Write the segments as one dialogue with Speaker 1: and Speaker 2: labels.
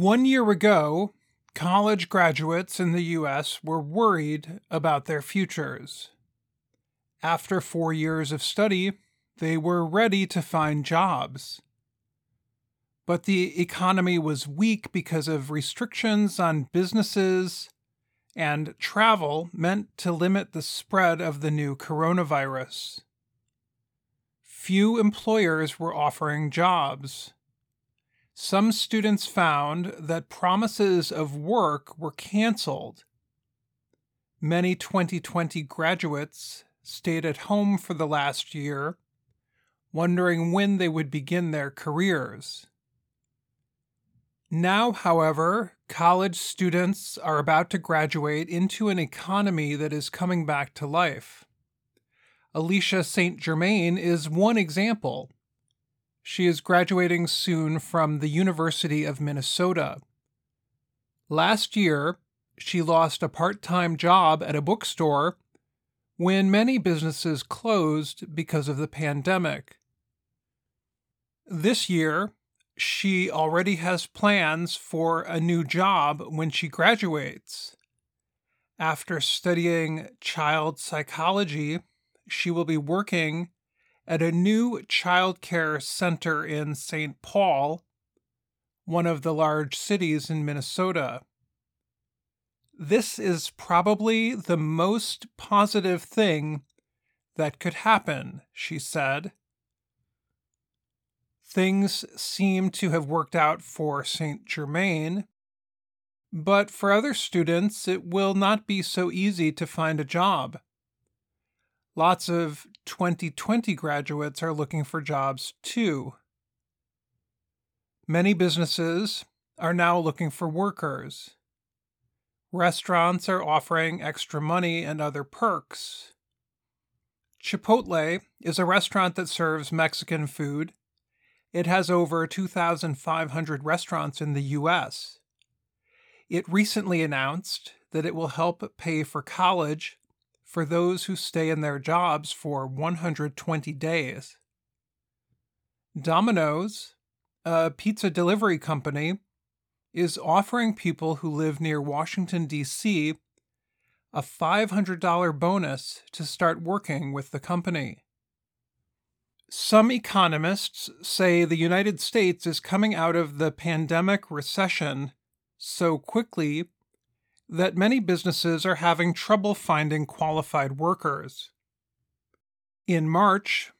Speaker 1: One year ago, college graduates in the U.S. were worried about their futures. After four years of study, they were ready to find jobs. But the economy was weak because of restrictions on businesses, and travel meant to limit the spread of the new coronavirus. Few employers were offering jobs some students found that promises of work were canceled. Many 2020 graduates stayed at home for the last year, wondering when they would begin their careers. Now, however, college students are about to graduate into an economy that is coming back to life. Alicia St. Germain is one example she is graduating soon from the University of Minnesota. Last year, she lost a part time job at a bookstore when many businesses closed because of the pandemic. This year, she already has plans for a new job when she graduates. After studying child psychology, she will be working at a new child care center in St. Paul, one of the large cities in Minnesota. This is probably the most positive thing that could happen, she said. Things seem to have worked out for St. Germain, but for other students, it will not be so easy to find a job. Lots of 2020 graduates are looking for jobs too. Many businesses are now looking for workers. Restaurants are offering extra money and other perks. Chipotle is a restaurant that serves Mexican food. It has over 2,500 restaurants in the U.S. It recently announced that it will help pay for college for those who stay in their jobs for 120 days. Domino's, a pizza delivery company, is offering people who live near Washington, D.C., a $500 bonus to start working with the company. Some economists say the United States is coming out of the pandemic recession so quickly that many businesses are having trouble finding qualified workers. In March,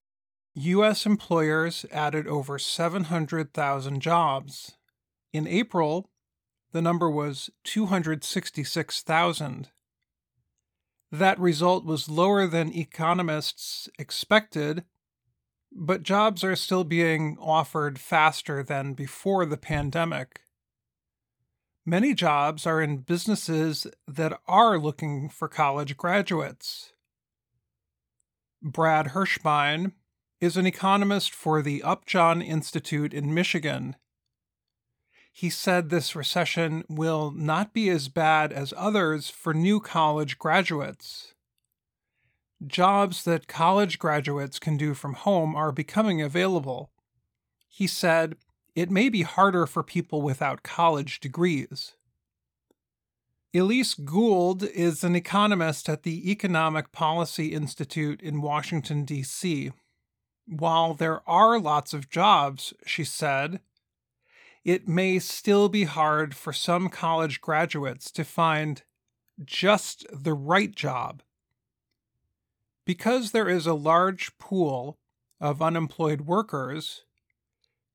Speaker 1: U.S. employers added over 700,000 jobs. In April, the number was 266,000. That result was lower than economists expected, but jobs are still being offered faster than before the pandemic. Many jobs are in businesses that are looking for college graduates. Brad Hershbein is an economist for the Upjohn Institute in Michigan. He said this recession will not be as bad as others for new college graduates. Jobs that college graduates can do from home are becoming available. He said, it may be harder for people without college degrees. Elise Gould is an economist at the Economic Policy Institute in Washington, D.C. While there are lots of jobs, she said, it may still be hard for some college graduates to find just the right job. Because there is a large pool of unemployed workers,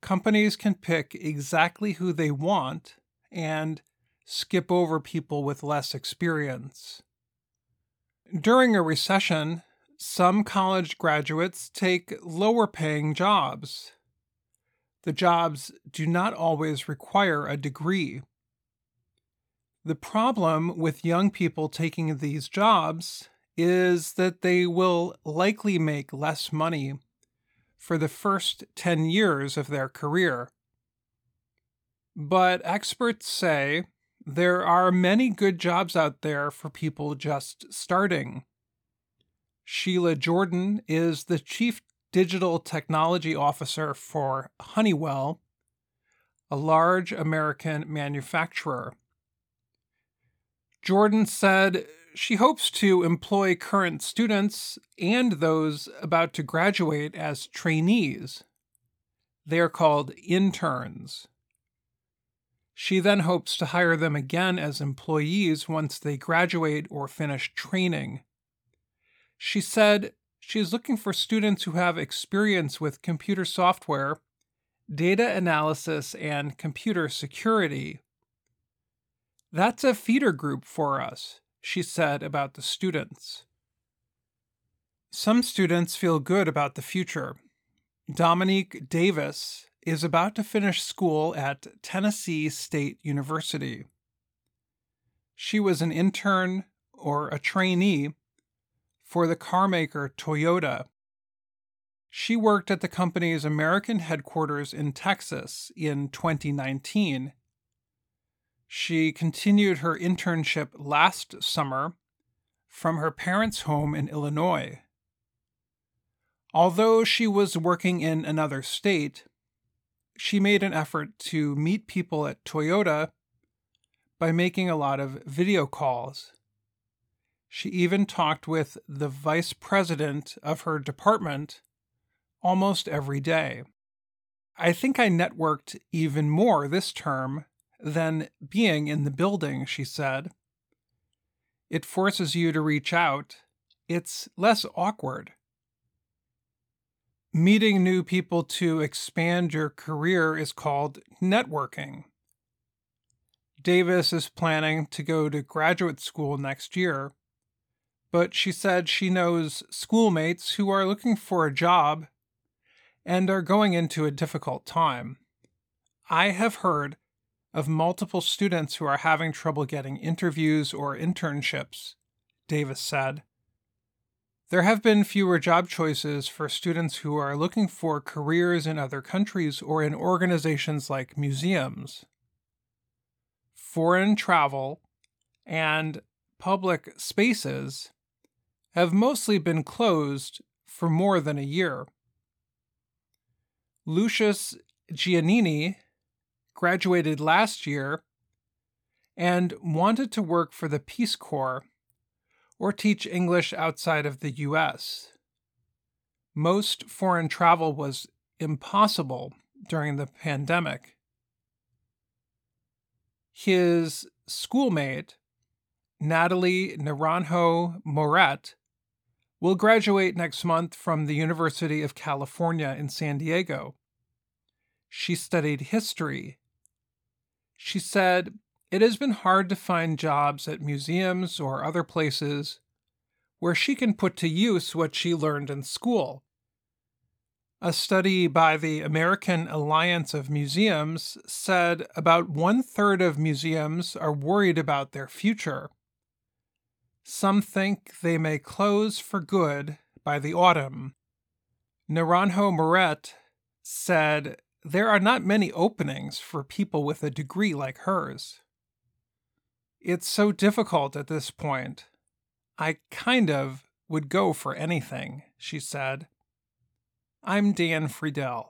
Speaker 1: companies can pick exactly who they want and skip over people with less experience. During a recession, some college graduates take lower paying jobs. The jobs do not always require a degree. The problem with young people taking these jobs is that they will likely make less money for the first 10 years of their career. But experts say there are many good jobs out there for people just starting. Sheila Jordan is the Chief Digital Technology Officer for Honeywell, a large American manufacturer. Jordan said she hopes to employ current students and those about to graduate as trainees. They are called interns. She then hopes to hire them again as employees once they graduate or finish training. She said she is looking for students who have experience with computer software, data analysis, and computer security. That's a feeder group for us, she said about the students. Some students feel good about the future. Dominique Davis is about to finish school at Tennessee State University. She was an intern or a trainee for the carmaker Toyota. She worked at the company's American headquarters in Texas in 2019. She continued her internship last summer from her parents' home in Illinois. Although she was working in another state, she made an effort to meet people at Toyota by making a lot of video calls. She even talked with the vice president of her department almost every day. I think I networked even more this term than being in the building, she said. It forces you to reach out. It's less awkward. Meeting new people to expand your career is called networking. Davis is planning to go to graduate school next year, but she said she knows schoolmates who are looking for a job and are going into a difficult time. I have heard of multiple students who are having trouble getting interviews or internships, Davis said. There have been fewer job choices for students who are looking for careers in other countries or in organizations like museums. Foreign travel and public spaces have mostly been closed for more than a year. Lucius Giannini graduated last year and wanted to work for the Peace Corps or teach English outside of the US. Most foreign travel was impossible during the pandemic. His schoolmate, Natalie Naranjo Moret, will graduate next month from the University of California in San Diego. She studied history. She said it has been hard to find jobs at museums or other places where she can put to use what she learned in school. A study by the American Alliance of Museums said about one third of museums are worried about their future. Some think they may close for good by the autumn. Naranjo Moret said there are not many openings for people with a degree like hers. It's so difficult at this point. I kind of would go for anything, she said. I'm Dan Friedell.